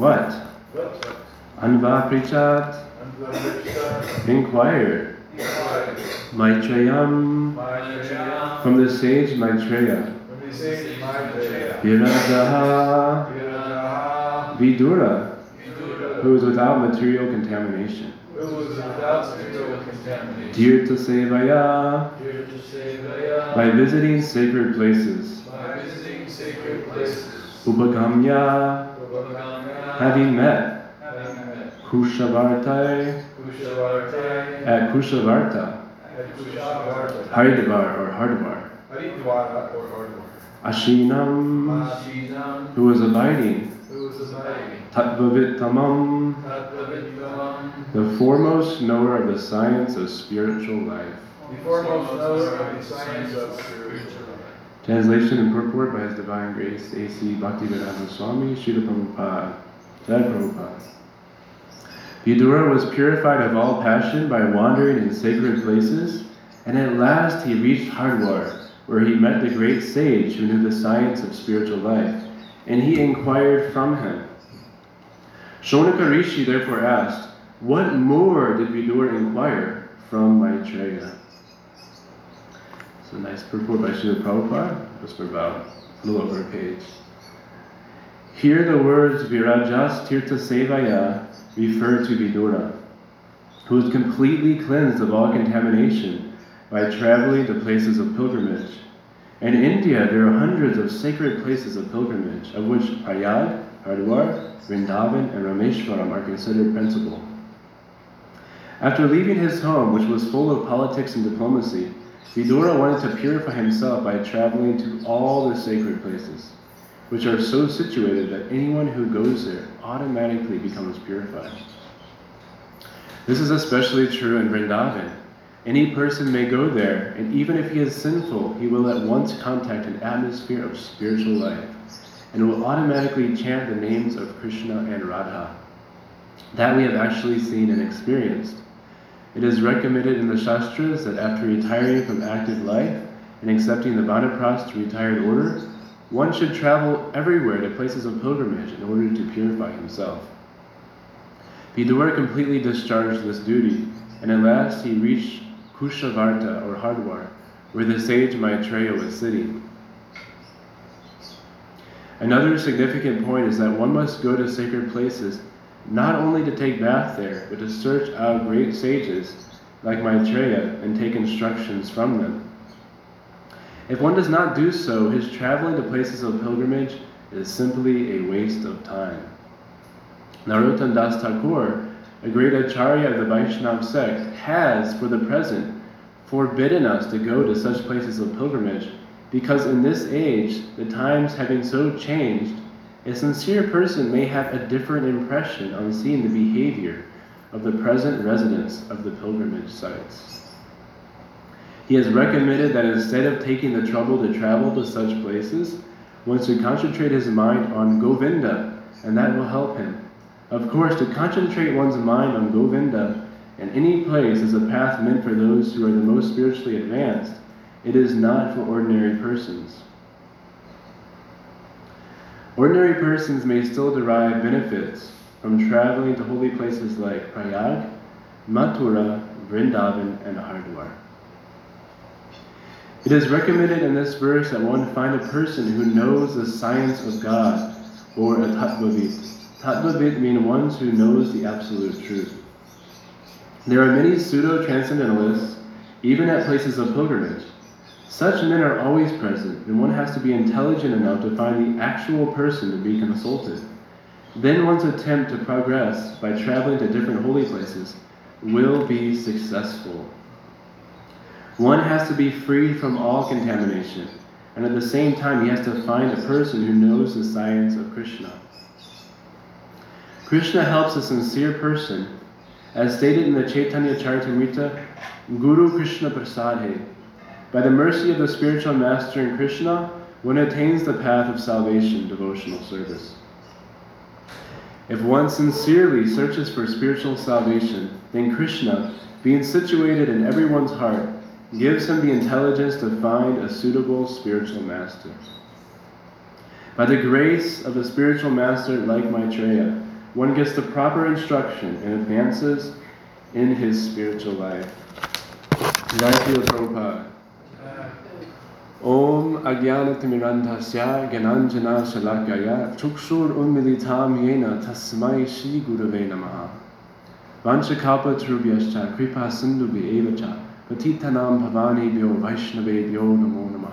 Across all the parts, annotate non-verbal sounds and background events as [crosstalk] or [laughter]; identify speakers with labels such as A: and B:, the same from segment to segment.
A: What? Anva Prichat, inquire. Maitreyam, from the sage Maitreya. Viradaha, Vidura, who is without material contamination. Tirtha Sevaya, Dear to sevaya. by visiting sacred places. Upagamya, having met. Kushavartai. At Kushavarta, Haridvar or Hardvar. Ashinam, who was abiding, Tattvavittamam, the foremost knower of the science of spiritual life.
B: The foremost knower of the science of spiritual life.
A: Translation and purport by His Divine Grace A.C. Bhaktivedanta Swami Srila Prabhupada. Jai Prabhupada. Vidura was purified of all passion by wandering in sacred places, and at last he reached Hardwar, where he met the great sage who knew the science of spiritual life, and he inquired from him. Shonaka Rishi therefore asked, What more did Vidura inquire from Maitreya? It's a nice purport by Srila Prabhupada. Just for about a little over a page. Here the words Virajas Tirtha Sevaya refer to Vidura, who is completely cleansed of all contamination by traveling to places of pilgrimage. In India, there are hundreds of sacred places of pilgrimage, of which Prayag, Hardwar, Vrindavan, and Rameshwaram are considered principal. After leaving his home, which was full of politics and diplomacy, Vidura wanted to purify himself by traveling to all the sacred places, which are so situated that anyone who goes there automatically becomes purified. This is especially true in Vrindavan. Any person may go there, and even if he is sinful, he will at once contact an atmosphere of spiritual life and will automatically chant the names of Krishna and Radha. That we have actually seen and experienced. It is recommended in the Shastras that after retiring from active life and accepting the Vanaprastha retired order, one should travel everywhere to places of pilgrimage in order to purify himself. Vidura completely discharged this duty, and at last he reached Kushavarta or Hardwar, where the sage Maitreya was sitting. Another significant point is that one must go to sacred places not only to take bath there, but to search out great sages like Maitreya and take instructions from them. If one does not do so, his traveling to places of pilgrimage is simply a waste of time. Narottam Das Thakur, a great acharya of the Vaishnava sect, has, for the present, forbidden us to go to such places of pilgrimage because in this age, the times having so changed, a sincere person may have a different impression on seeing the behavior of the present residents of the pilgrimage sites. He has recommended that instead of taking the trouble to travel to such places, one should concentrate his mind on Govinda, and that will help him. Of course, to concentrate one's mind on Govinda in any place is a path meant for those who are the most spiritually advanced. It is not for ordinary persons. Ordinary persons may still derive benefits from traveling to holy places like Prayag, Mathura, Vrindavan, and Hardwar. It is recommended in this verse that one find a person who knows the science of God, or a tattvavit. Tattvavit mean ones who knows the absolute truth. There are many pseudo-transcendentalists, even at places of pilgrimage. Such men are always present, and one has to be intelligent enough to find the actual person to be consulted. Then one's attempt to progress by traveling to different holy places will be successful. One has to be freed from all contamination, and at the same time, he has to find a person who knows the science of Krishna. Krishna helps a sincere person. As stated in the Chaitanya Charitamrita, Guru Krishna Prasadhe, by the mercy of the spiritual master in Krishna, one attains the path of salvation, devotional service. If one sincerely searches for spiritual salvation, then Krishna, being situated in everyone's heart, gives him the intelligence to find a suitable spiritual master. By the grace of a spiritual master like Maitreya, one gets the proper instruction and advances in his spiritual life. Jai Srila Prabhupada. Om Agyanatimirandhasya Gananjana Shalakaya Chukshur Unmilitam Yena Tasmai Shri Gurave Namaha Vanchakalpa Trubhyascha Kripa Sindhubi Evacha पथितनाम Bhavani व्यो वैष्णवे द्यो नमो नम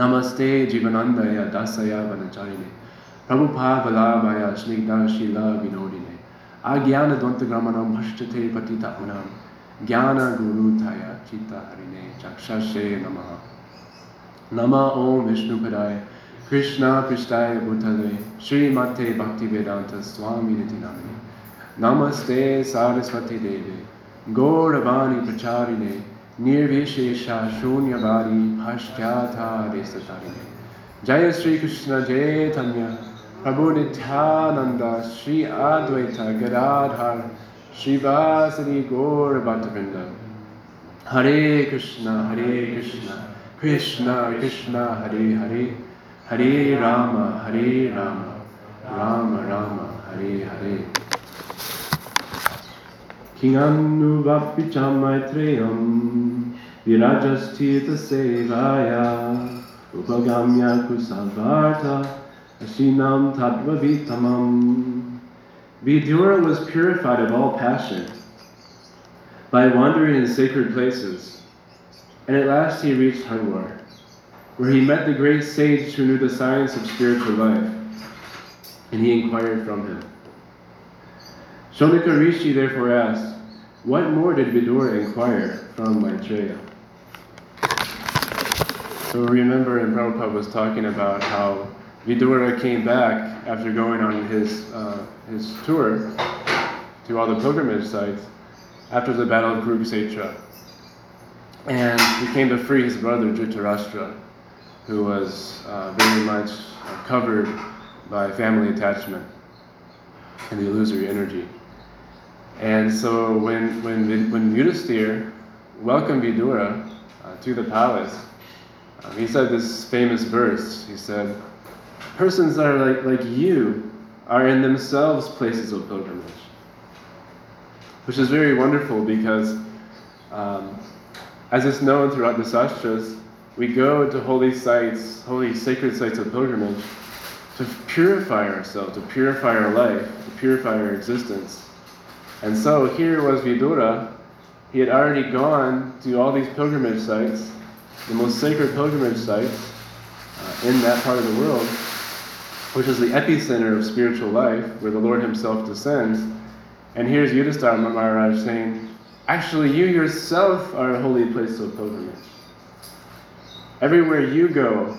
A: नमस्ते जीवनंदय दासया वनचारिणे प्रभुभावलाभय स्निग्धाशीला विनोदिने अज्ञानद्वन्द्वगमनं ज्ञान गुरु ज्ञानगुरुधय चित्तहरिणे चक्षसे नमः नम ॐ विष्णुपदाय कृष्णा पृष्ठाय भूतले श्रीमते भक्तिवेदान्त स्वामिनिति नामिने नमस्ते सारस्वती देवे Sri Mate Bhaktivedanta Swami Niti Namini Namaste Saraswati Devi Gauravani Pracharine Nirvishesha Shunyavadi Bhashtyata Desatarine Jaya Sri Krishna Chaitanya Prabhu Nityananda Sri Advaita Gadadhar Srivasadi Gaur Bhattavrinda Hare Krishna Hare Krishna Krishna Krishna Hare Hare Hare Rama Hare Rama Rama Rama Hare Hare Kinganu Vapicham Maitreyam Virajastita Sevaya Upagamya Kusavarta Ashinam Tattva Vitamam Vidura was purified of all passion by wandering in sacred places, and at last he reached Hardwar, where he met the great sage who knew the science of spiritual life, and he inquired from him. Shonaka Rishi therefore asked, What more did Vidura inquire from Maitreya? So remember, and Prabhupada was talking about how Vidura came back after going on his, uh, his tour to all the pilgrimage sites after the Battle of Kurukshetra. And he came to free his brother Dhritarashtra, who was uh, very much uh, covered by family attachment and the illusory energy. And so when, when, when Yudhisthira welcomed Vidura uh, to the palace, uh, he said this famous verse. He said, Persons that are like, like you are in themselves places of pilgrimage. Which is very wonderful because, um, as is known throughout the Sastras, we go to holy sites, holy sacred sites of pilgrimage, to purify ourselves, to purify our life, to purify our existence. And so here was Vidura. He had already gone to all these pilgrimage sites, the most sacred pilgrimage sites uh, in that part of the world, which is the epicenter of spiritual life, where the Lord Himself descends. And here's Yudhisthira Maharaj saying, Actually, you yourself are a holy place of pilgrimage. Everywhere you go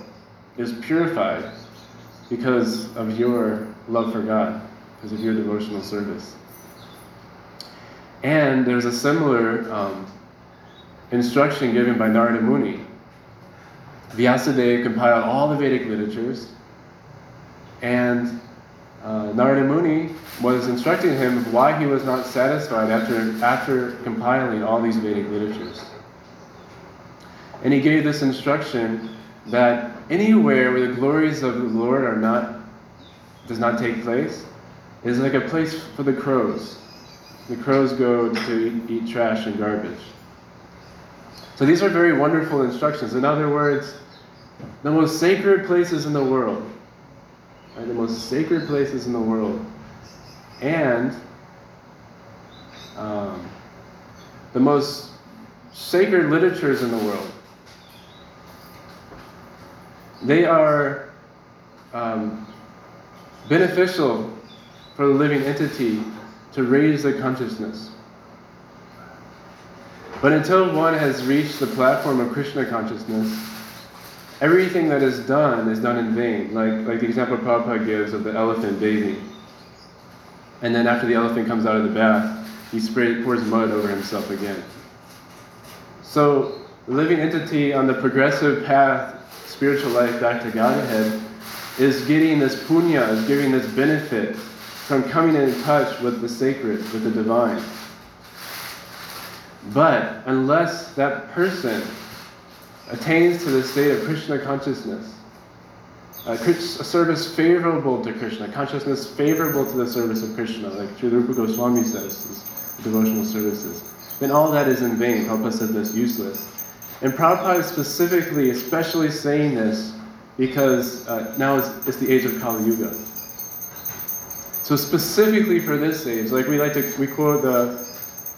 A: is purified because of your love for God, because of your devotional service. And there's a similar um, instruction given by Narada Muni. Vyasadeva compiled all the Vedic literatures, and uh, Narada Muni was instructing him why he was not satisfied after, after compiling all these Vedic literatures. And he gave this instruction that anywhere where the glories of the Lord are not does not take place is like a place for the crows. The crows go to eat, trash and garbage. So these are very wonderful instructions. In other words, the most sacred places in the world, right, the most sacred places in the world, and um, the most sacred literatures in the world. They are um, beneficial for the living entity to raise the consciousness. But until one has reached the platform of Krishna consciousness, everything that is done is done in vain. Like, like the example Prabhupada gives of the elephant bathing. And then after the elephant comes out of the bath, he spray, pours mud over himself again. So, the living entity on the progressive path, spiritual life back to Godhead, is getting this punya, is giving this benefit from coming in touch with the sacred, with the divine. But unless that person attains to the state of Krishna consciousness, a service favorable to Krishna, consciousness favorable to the service of Krishna, like Sri Rupa Goswami says, devotional services, then all that is in vain. Prabhupada said this useless. And Prabhupada is specifically, especially saying this because uh, now it's, it's the age of Kali Yuga. So specifically for this age, like we like to, we quote the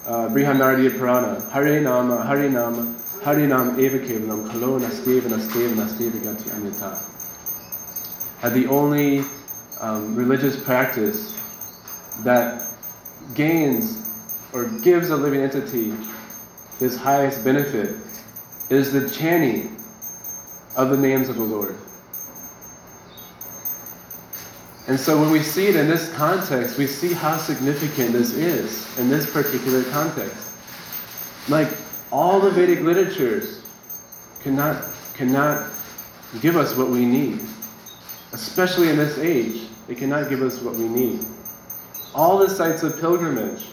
A: uh, Brihanardiya Purana, Hare Nama, Hare Nama, Hare Nam Eva Kevalam, Kalo Nasteva Nasteva Nasteva Anyata. Uh, the only um, religious practice that gains or gives a living entity his highest benefit is the chanting of the names of the Lord. And so when we see it in this context, we see how significant this is in this particular context. Like all the Vedic literatures cannot, cannot give us what we need, especially in this age. They cannot give us what we need. All the sites of pilgrimage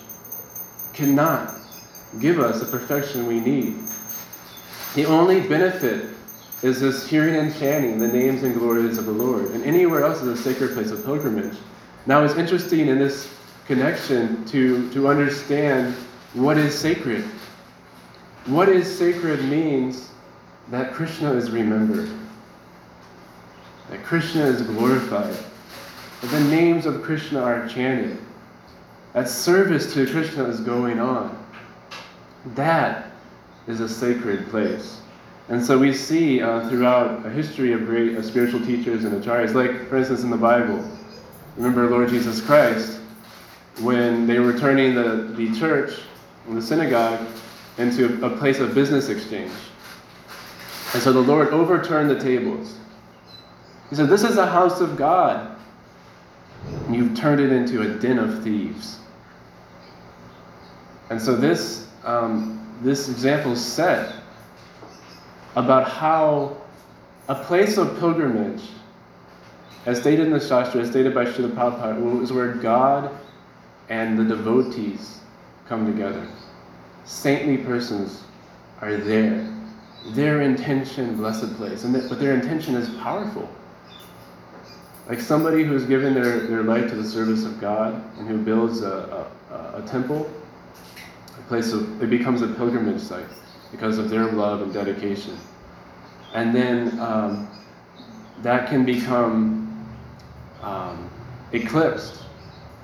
A: cannot give us the perfection we need. The only benefit is this hearing and chanting the names and glories of the Lord. And anywhere else is a sacred place of pilgrimage. Now it's interesting in this connection to, to understand what is sacred. What is sacred means that Krishna is remembered, that Krishna is glorified, that the names of Krishna are chanted, that service to Krishna is going on. That is a sacred place. And so we see uh, throughout a history of great uh, spiritual teachers and acharyas, like for instance in the Bible, remember Lord Jesus Christ, when they were turning the, the church, and the synagogue, into a place of business exchange. And so the Lord overturned the tables. He said, This is a house of God. And you've turned it into a den of thieves. And so this, um, this example set about how a place of pilgrimage, as stated in the Shastra, as stated by Srila Prabhupada, is where God and the devotees come together. Saintly persons are there. Their intention, blessed place. And but their intention is powerful. Like somebody who's given their, their life to the service of God and who builds a, a, a temple, a place of, it becomes a pilgrimage site because of their love and dedication. And then um, that can become um, eclipsed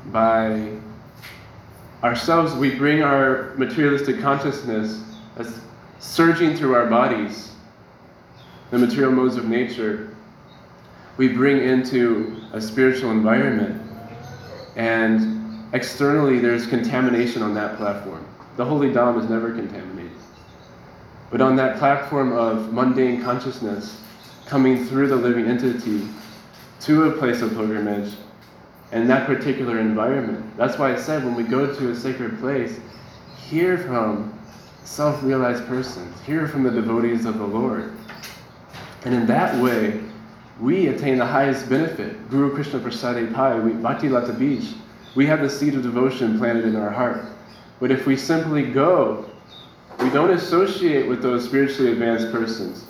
A: by ourselves. We bring our materialistic consciousness as surging through our bodies, the material modes of nature. We bring into a spiritual environment, and externally there's contamination on that platform. The holy Dham is never contaminated. But on that platform of mundane consciousness, coming through the living entity to a place of pilgrimage, and that particular environment. That's why I said when we go to a sacred place, hear from self realized persons, hear from the devotees of the Lord. And in that way, we attain the highest benefit. Guru Krishna Prasade Pai, we, Bhakti Lata Bija, we have the seed of devotion planted in our heart. But if we simply go we don't associate with those spiritually advanced persons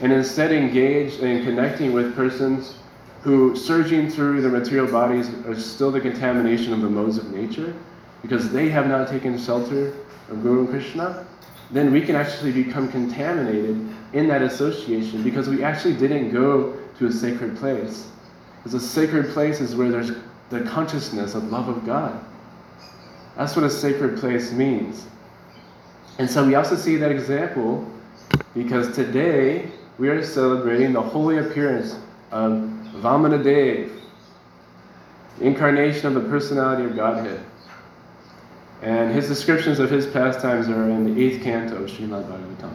A: and instead engage in connecting with persons who, surging through their material bodies, are still the contamination of the modes of nature because they have not taken shelter of Guru Krishna, then we can actually become contaminated in that association because we actually didn't go to a sacred place. Because a sacred place is where there's the consciousness of love of God. That's what a sacred place means. And so we also see that example because today we are celebrating the holy appearance of Vamana Dev, incarnation of the personality of Godhead. And his descriptions of his pastimes are in the eighth canto of Srimad Bhagavatam.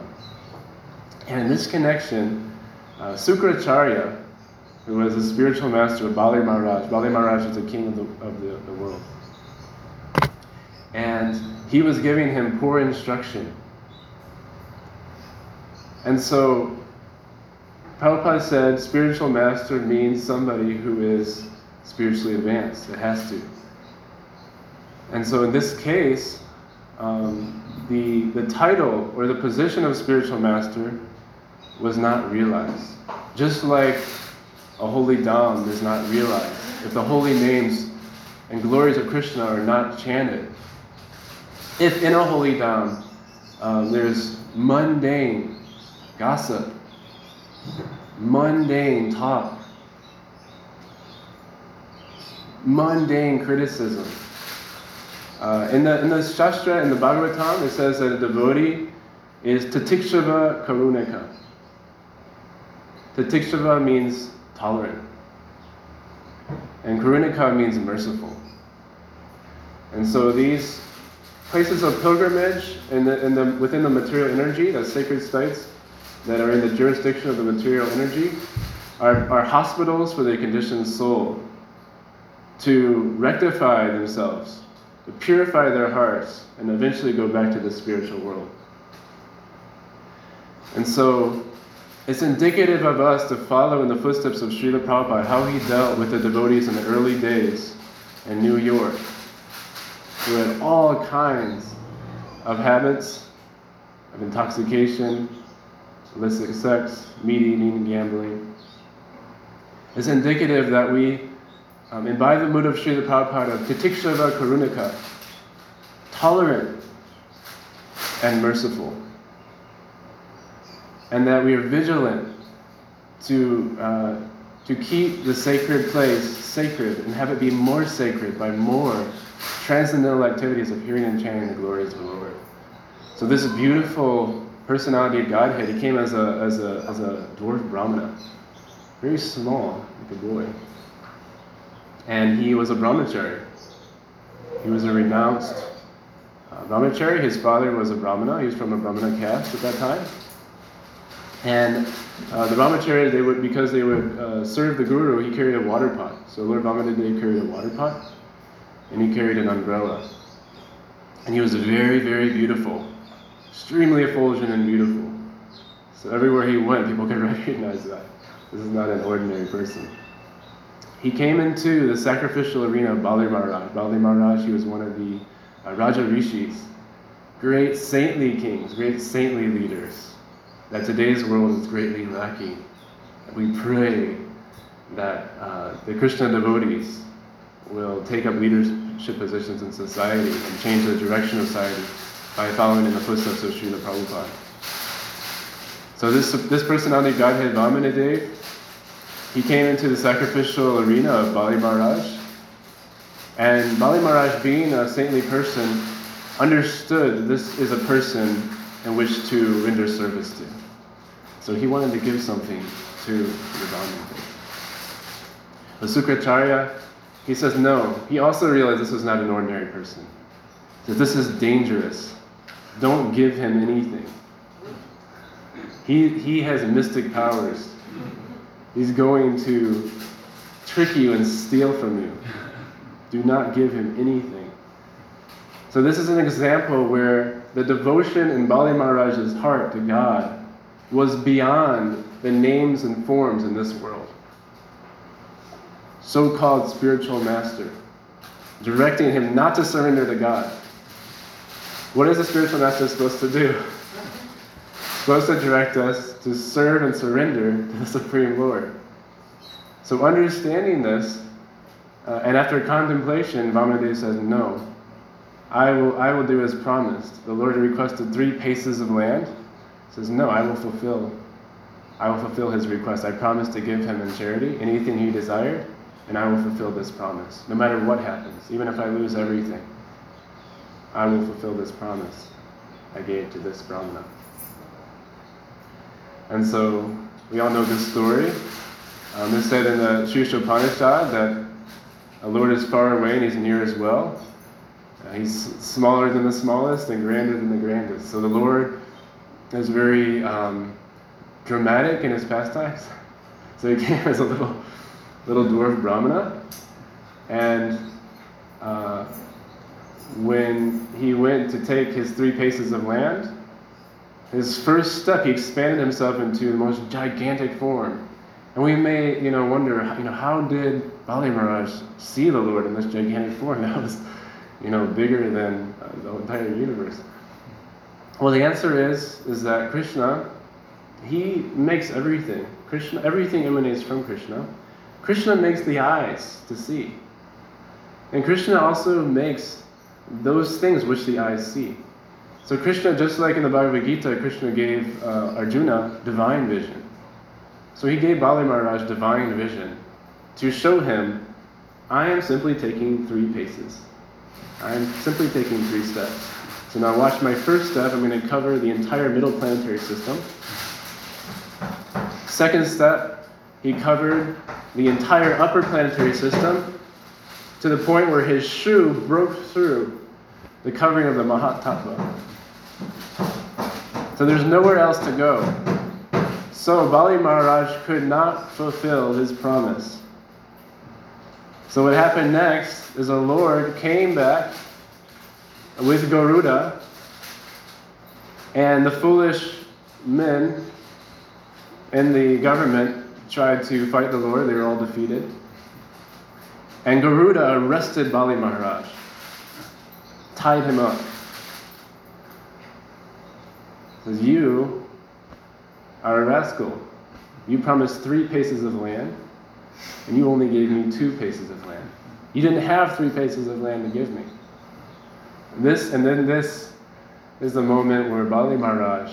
A: And in this connection, uh, Sukracharya, who was the spiritual master of Bali Maharaj, Bali Maharaj was the king of the, of the, the world. And he was giving him poor instruction. And so, Prabhupada said spiritual master means somebody who is spiritually advanced. It has to. And so, in this case, um, the, the title or the position of spiritual master was not realized. Just like a holy dham is not realized, if the holy names and glories of Krishna are not chanted, if in a holy dham um, there's mundane gossip, mundane talk, mundane criticism. Uh, in, the, in the Shastra, in the Bhagavatam, it says that a devotee is titikshava karunika. Titikshava means tolerant. And karunika means merciful. And so these places of pilgrimage in the, in the, within the material energy, the sacred sites that are in the jurisdiction of the material energy, are, are hospitals for the conditioned soul to rectify themselves, to purify their hearts, and eventually go back to the spiritual world. And so it's indicative of us to follow in the footsteps of Srila Prabhupada, how he dealt with the devotees in the early days in New York, who had all kinds of habits of intoxication, illicit sex, meat eating, and gambling. It's indicative that we um, imbibe the mood of Srila Prabhupada Titikshava Karunika, tolerant and merciful and that we are vigilant to, uh, to keep the sacred place sacred and have it be more sacred by more transcendental activities of hearing and chanting the glories of the Lord. So this beautiful personality of Godhead, he came as a, as a, as a dwarf brahmana, very small, like a boy. And he was a brahmachari. He was a renounced uh, brahmachari. His father was a brahmana. He was from a brahmana caste at that time. And uh, the brahmachari, they would, because they would uh, serve the guru, he carried a water pot. So Lord Vamanadev carried a water pot, and he carried an umbrella. And he was very, very beautiful, extremely effulgent and beautiful. So everywhere he went, people could [laughs] recognize that. This is not an ordinary person. He came into the sacrificial arena of Bali Maharaj. Bali Maharaj, he was one of the uh, Raja Rishis, great saintly kings, great saintly leaders that today's world is greatly lacking. We pray that uh, the Krishna devotees will take up leadership positions in society and change the direction of society by following in the footsteps of Srila Prabhupada. So this, this personality, Godhead Vamanadev, he came into the sacrificial arena of Bali Maharaj. And Bali Maharaj, being a saintly person, understood this is a person in which to render service to. So he wanted to give something to the Brahmin. The Sukracharya, he says no. He also realized this was not an ordinary person. That this is dangerous. Don't give him anything. He, he has mystic powers. He's going to trick you and steal from you. Do not give him anything. So, this is an example where the devotion in Bali Maharaj's heart to God was beyond the names and forms in this world. So called spiritual master, directing him not to surrender to God. What is a spiritual master supposed to do? supposed to direct us to serve and surrender to the Supreme Lord. So, understanding this, uh, and after contemplation, Vamanadev says, No, I will, I will do as promised. The Lord requested three paces of land says, No, I will fulfill. I will fulfill his request. I promise to give him in charity anything he desired, and I will fulfill this promise. No matter what happens, even if I lose everything, I will fulfill this promise I gave to this Brahmana. And so we all know this story. Um, it's said in the Sri Upanishad that the Lord is far away and he's near as well. Uh, he's smaller than the smallest and grander than the grandest. So the Lord is very um, dramatic in his pastimes. [laughs] So he came as a little, little dwarf brahmana, and uh, when he went to take his three paces of land, his first step, he expanded himself into the most gigantic form. And we may, you know, wonder, you know, how did Bali Maharaj see the Lord in this gigantic form that was, you know, bigger than uh, the entire universe? Well, the answer is is that Krishna, he makes everything. Krishna, everything emanates from Krishna, Krishna makes the eyes to see. And Krishna also makes those things which the eyes see. So Krishna, just like in the Bhagavad Gita, Krishna gave uh, Arjuna divine vision. So he gave Bali Maharaj divine vision to show him, I am simply taking three paces. I am simply taking three steps. So now watch my first step. I'm going to cover the entire middle planetary system. Second step, he covered the entire upper planetary system to the point where his shoe broke through the covering of the Mahatattva. So there's nowhere else to go. So Bali Maharaj could not fulfill his promise. So what happened next is the Lord came back with Garuda, and the foolish men in the government tried to fight the Lord. They were all defeated. And Garuda arrested Bali Maharaj, tied him up. Says, You are a rascal. You promised three paces of land, and you only gave me two paces of land. You didn't have three paces of land to give me. This and then this is the moment where Bali Maharaj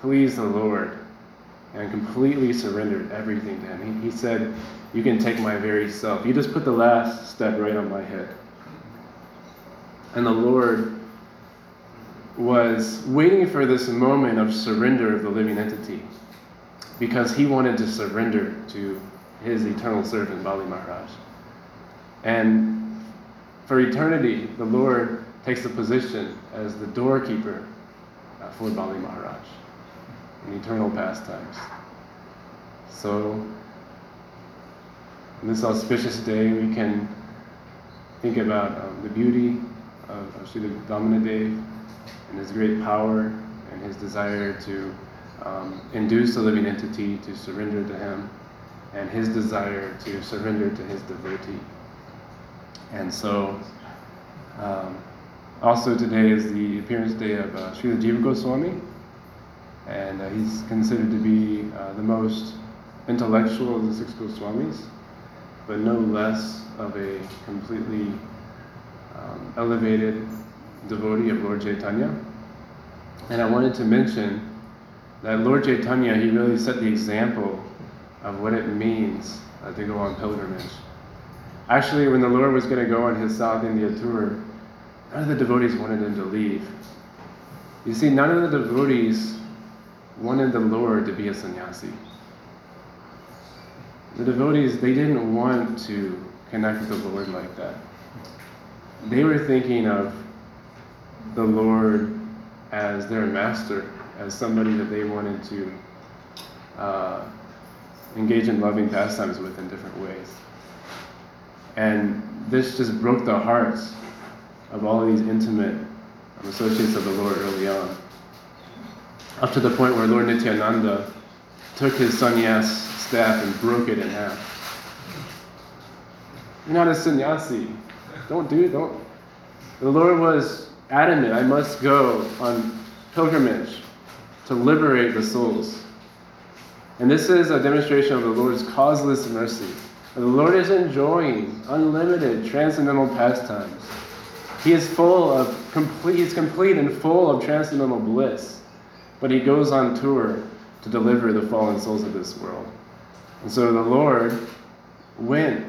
A: pleased the Lord and completely surrendered everything to him. He, he said, You can take my very self. You just put the last step right on my head. And the Lord was waiting for this moment of surrender of the living entity because he wanted to surrender to his eternal servant, Bali Maharaj. And for eternity, the Lord takes the position as the doorkeeper uh, for Bali Maharaj in eternal pastimes. So, this auspicious day, we can think about um, the beauty of, of Srila Vamanadev and his great power and his desire to um, induce the living entity to surrender to him and his desire to surrender to his devotee. And so, um, also today is the appearance day of uh, Srila Jiva Goswami, and uh, he's considered to be uh, the most intellectual of the six Goswamis, but no less of a completely um, elevated devotee of Lord Chaitanya. And I wanted to mention that Lord Chaitanya, he really set the example of what it means uh, to go on pilgrimage. Actually, when the Lord was going to go on his South India tour, none of the devotees wanted him to leave. You see, none of the devotees wanted the Lord to be a sannyasi. The devotees, they didn't want to connect with the Lord like that. They were thinking of the Lord as their master, as somebody that they wanted to uh, engage in loving pastimes with in different ways. And this just broke the hearts of all these intimate associates of the Lord early on. Up to the point where Lord Nityananda took his sannyas staff and broke it in half. You're not a sannyasi. Don't do it. Don't. The Lord was adamant, I must go on pilgrimage to liberate the souls. And this is a demonstration of the Lord's causeless mercy. The Lord is enjoying unlimited transcendental pastimes. He is full of complete, he's complete and full of transcendental bliss. But he goes on tour to deliver the fallen souls of this world. And so the Lord went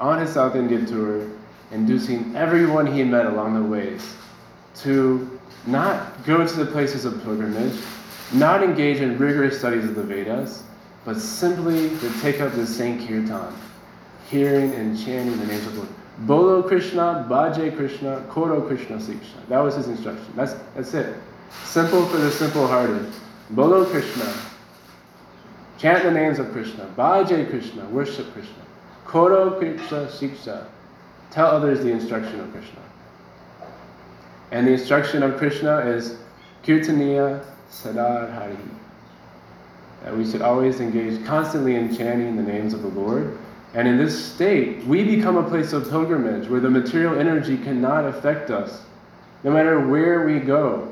A: on his South India tour, inducing everyone he met along the ways to not go to the places of pilgrimage, not engage in rigorous studies of the Vedas, but simply to take up the Sankirtan, hearing and chanting the names of the Lord. Bolo Krishna, Bhaje Krishna, Koro Krishna Siksha. That was his instruction. That's, that's it. Simple for the simple hearted. Bolo Krishna. Chant the names of Krishna. Bhaje Krishna. Worship Krishna. Koro Krishna Siksha. Tell others the instruction of Krishna. And the instruction of Krishna is Kirtaniya Sadar Hari. That we should always engage constantly in chanting the names of the Lord. And in this state, we become a place of pilgrimage where the material energy cannot affect us. No matter where we go,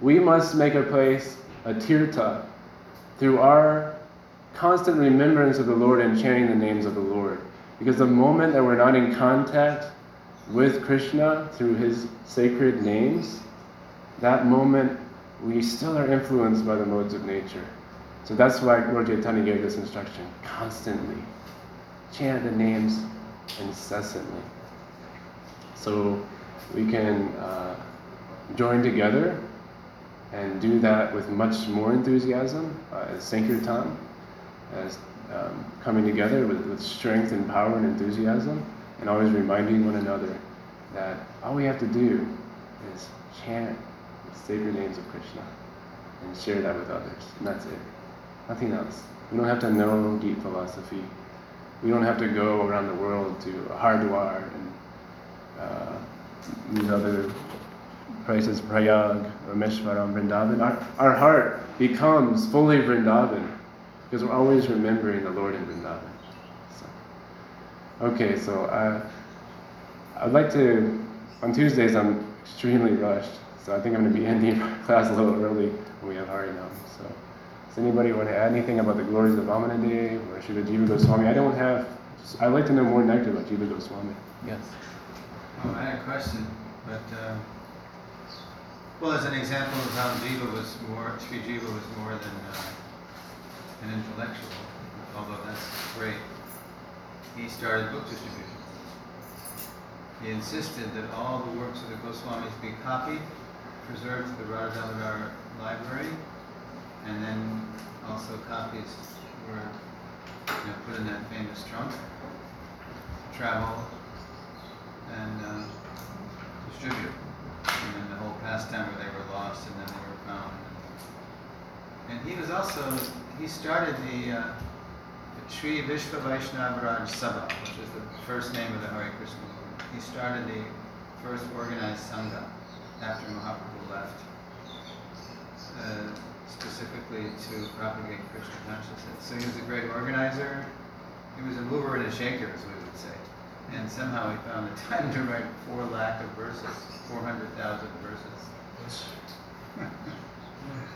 A: we must make a place, a tirtha, through our constant remembrance of the Lord and chanting the names of the Lord. Because the moment that we're not in contact with Krishna through his sacred names, that moment we still are influenced by the modes of nature. So that's why Lord Chaitanya gave this instruction constantly. Chant the names incessantly. So we can uh, join together and do that with much more enthusiasm uh, as Sankirtan, as um, coming together with, with strength and power and enthusiasm, and always reminding one another that all we have to do is chant the sacred names of Krishna and share that with others. And that's it. Nothing else. We don't have to know deep philosophy. We don't have to go around the world to Hardwar and uh, these other places, Prayag, Rameshwaram, Vrindavan. Our, our heart becomes fully Vrindavan because we're always remembering the Lord in Vrindavan. So, okay, so uh, I'd like to, on Tuesdays, I'm extremely rushed, so I think I'm going to be [laughs] ending class a little early when we have Harinam. So, does anybody want to add anything about the glories of Vamanade or Srila Jiva Goswami? I don't have, I'd like to know more nectar about Jiva Goswami. Yes.
C: Oh, I had a question, but, uh, well, as an example of how Jiva was more, Sri Jiva was more than uh, an intellectual, although that's great. He started book distribution. He insisted that all the works of the Goswamis be copied, preserved to the Radha Damodar Library, and then also copies were you know, put in that famous trunk, travel, and uh, distribute. And then the whole pastime where they were lost and then they were found. And he was also, he started the, uh, the Sri Vishva Vaishnava Raj Sabha, which is the first name of the Hare Krishna movement. He started the first organized Sangha after Mahaprabhu left, uh, specifically to propagate Krishna consciousness. So he was a great organizer. He was a mover and a shaker, as we would say and somehow he found the time to write four lakh of verses, 400,000 verses.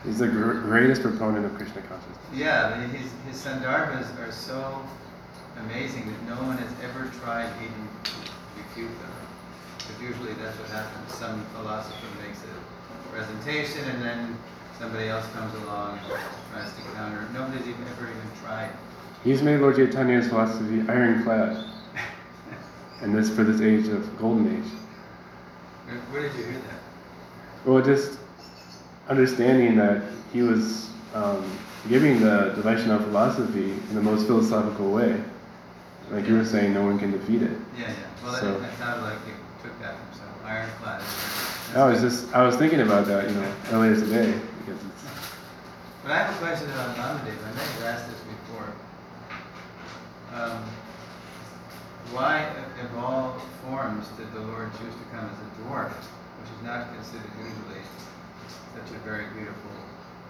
A: He's the gr- greatest proponent of Krishna consciousness.
C: Yeah, his, his sandarbhas are so amazing that no one has ever tried even to refute them. Because usually that's what happens. Some philosopher makes a presentation and then somebody else comes along and tries to counter. Nobody's even ever even tried.
A: He's made Lord Chaitanya's philosophy ironclad. And this for this age of golden age.
C: Where, did you hear that?
A: Well, just understanding that he was um, giving the, Vaishnava philosophy in the most philosophical way. Like you were saying, no one can defeat it.
C: Yeah, yeah. Well,
A: So-
C: that, that sounded like you took that from some ironclad.
A: I was just I was thinking about that, you know, earlier today because it's
C: But I have a question about Vamanadev. I have asked this before. Um, why, of all forms, did the Lord choose to come as a dwarf, which is not considered usually such a very beautiful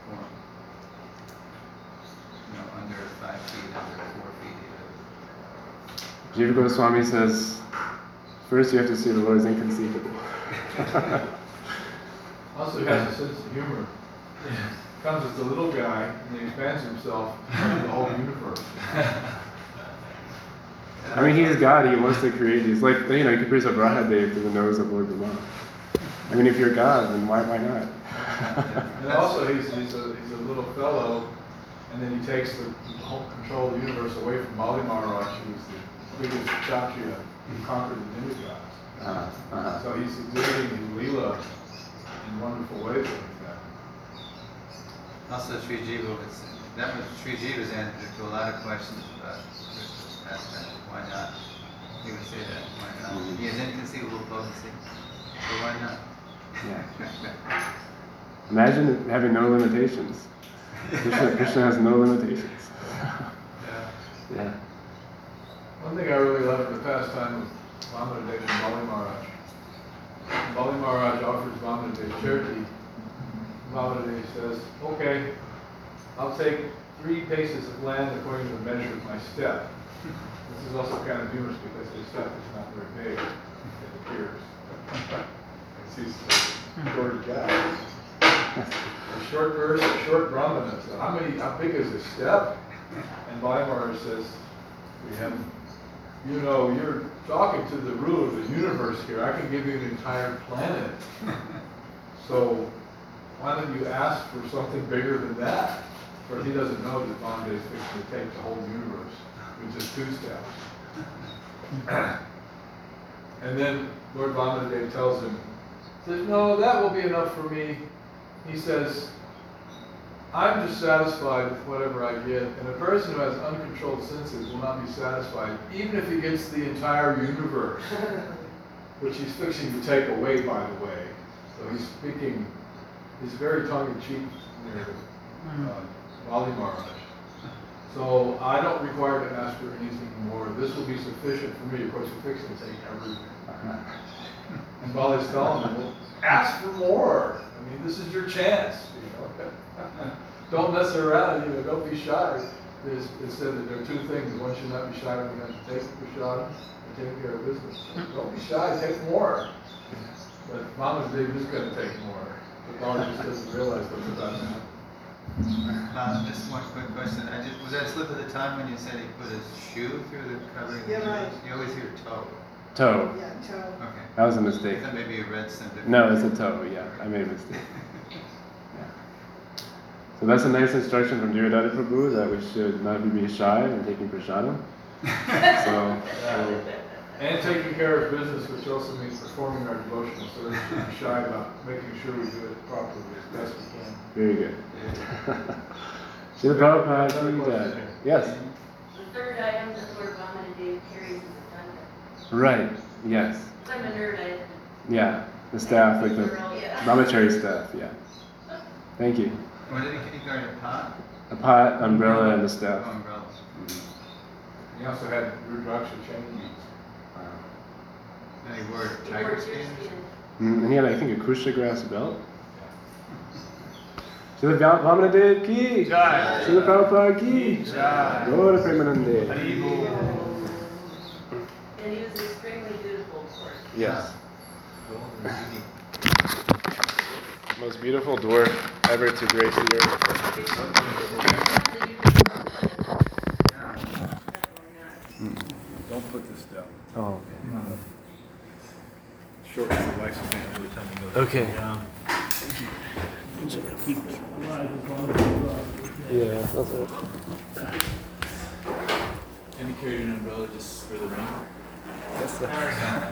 C: form? You know, under five feet, under four feet
A: Jiva Goswami says, first you have to see the Lord is inconceivable. [laughs]
B: Also, he has a sense of humor. [laughs] Comes as a little guy and he expands himself into the whole universe. [laughs]
A: I mean, he's God. He wants to create these. Like you know, you could produce a Varahadev through the nose of Lord Brahma. I mean, if you're God, then why why not?
B: And also, he's, he's a, he's a little fellow, and then he takes the whole control of the universe away from Bali Maharaj, who's the biggest Kshatriya who conquered the demigods.
A: uh, uh,
B: So he's exhibiting his Leela in wonderful ways like that.
C: Also, Sri Jiva was, that was Sri Jiva's answer to a lot of questions about Krishna's pastime. Why not? He would say that. Why not? Mm-hmm. He has inconceivable potency. So why not?
A: yeah. Imagine having no limitations. Krishna, [laughs] Krishna has no limitations.
C: Yeah.
A: yeah.
B: One thing I really love in the pastime of Vamanadev and Bali Maharaj. Bali Maharaj offers Vamanadev charity. Vamanadev says, okay, I'll take three paces of land according to the measure of my step. This is also kind of humorous because his step is not very big, it appears. Because he's a shorter guy. A short verse, a short Brahmana. So how many, how big is his step? And Bali Maharaj says, we have, you know, you're talking to the ruler of the universe here. I can give you an entire planet. So why don't you ask for something bigger than that? For he doesn't know that Bondage is fixing to take the whole universe with just two steps. [coughs] And then Lord Bondage tells him, says, no, that will be enough for me. He says, I'm just satisfied with whatever I get, and a person who has uncontrolled senses will not be satisfied, even if he gets the entire universe, [laughs] which he's fixing to take away, by the way. So he's speaking, he's very tongue-in-cheek there, uh, Bali Maharaj. So I don't require to ask for anything more. This will be sufficient for me. Of course, [laughs] he's fixing to take everything. And Bali's telling him, well, ask for more. I mean, this is your chance, you know. [laughs] Don't mess around, you know, don't be shy. It's, it said that there are two things. One should not be shy when you have to take prashad and take care of business. Don't be shy, take more. But Vamanadev is gonna take more. But Bali just doesn't realize what's about to happen.
C: Uh, just one quick question. I just, was that a slip of the tongue when you said he put his shoe through the covering?
D: Yeah, right.
C: You always hear toe.
A: Toe.
D: Yeah, toe.
C: Okay.
A: That was a mistake.
C: thought maybe you read something.
A: No, it's a toe. Yeah, I made a mistake. Yeah. [laughs] So that's a nice instruction from Dhiradhara Prabhu that we should not be shy when taking prasadam. [laughs] So, so
B: And taking care of business, which also means performing our devotional service, we're not [laughs] shy about making sure we do it properly as best we can.
A: very good. [laughs]
C: Yeah.
A: Srila Prabhupada,
B: Another
A: ki
B: question.
A: jai. Yes.
E: The third item that Lord Vamanadeva carries is a danda.
A: Right. Yes.
E: I'm a nerd, I.
A: Yeah. The staff, like the
E: Yeah.
A: brahmachari staff. Yeah. Thank you.
C: What did he, he carry a pot?
A: A pot, umbrella, and the
C: Oh,
A: staff.
C: umbrellas.
B: He also had Rudraksha chain beads.
C: And he wore tiger
E: wore
C: skins?
E: deerskin.
A: Mm, and he had, I think, a kusha grass belt. Srila Va- Vamanadev ki
B: Jai.
A: Srila Prabhupada ki
B: Jai.
A: Gaura Premanande.
E: And he was extremely beautiful, of course.
A: Yes. Most beautiful dwarf ever to grace the earth.
B: Don't put this down.
A: Oh.
B: Shorten the lifespan every time you go.
A: Okay. Yeah, that's it.
F: And carried an umbrella just for the rain.
A: That's.
F: But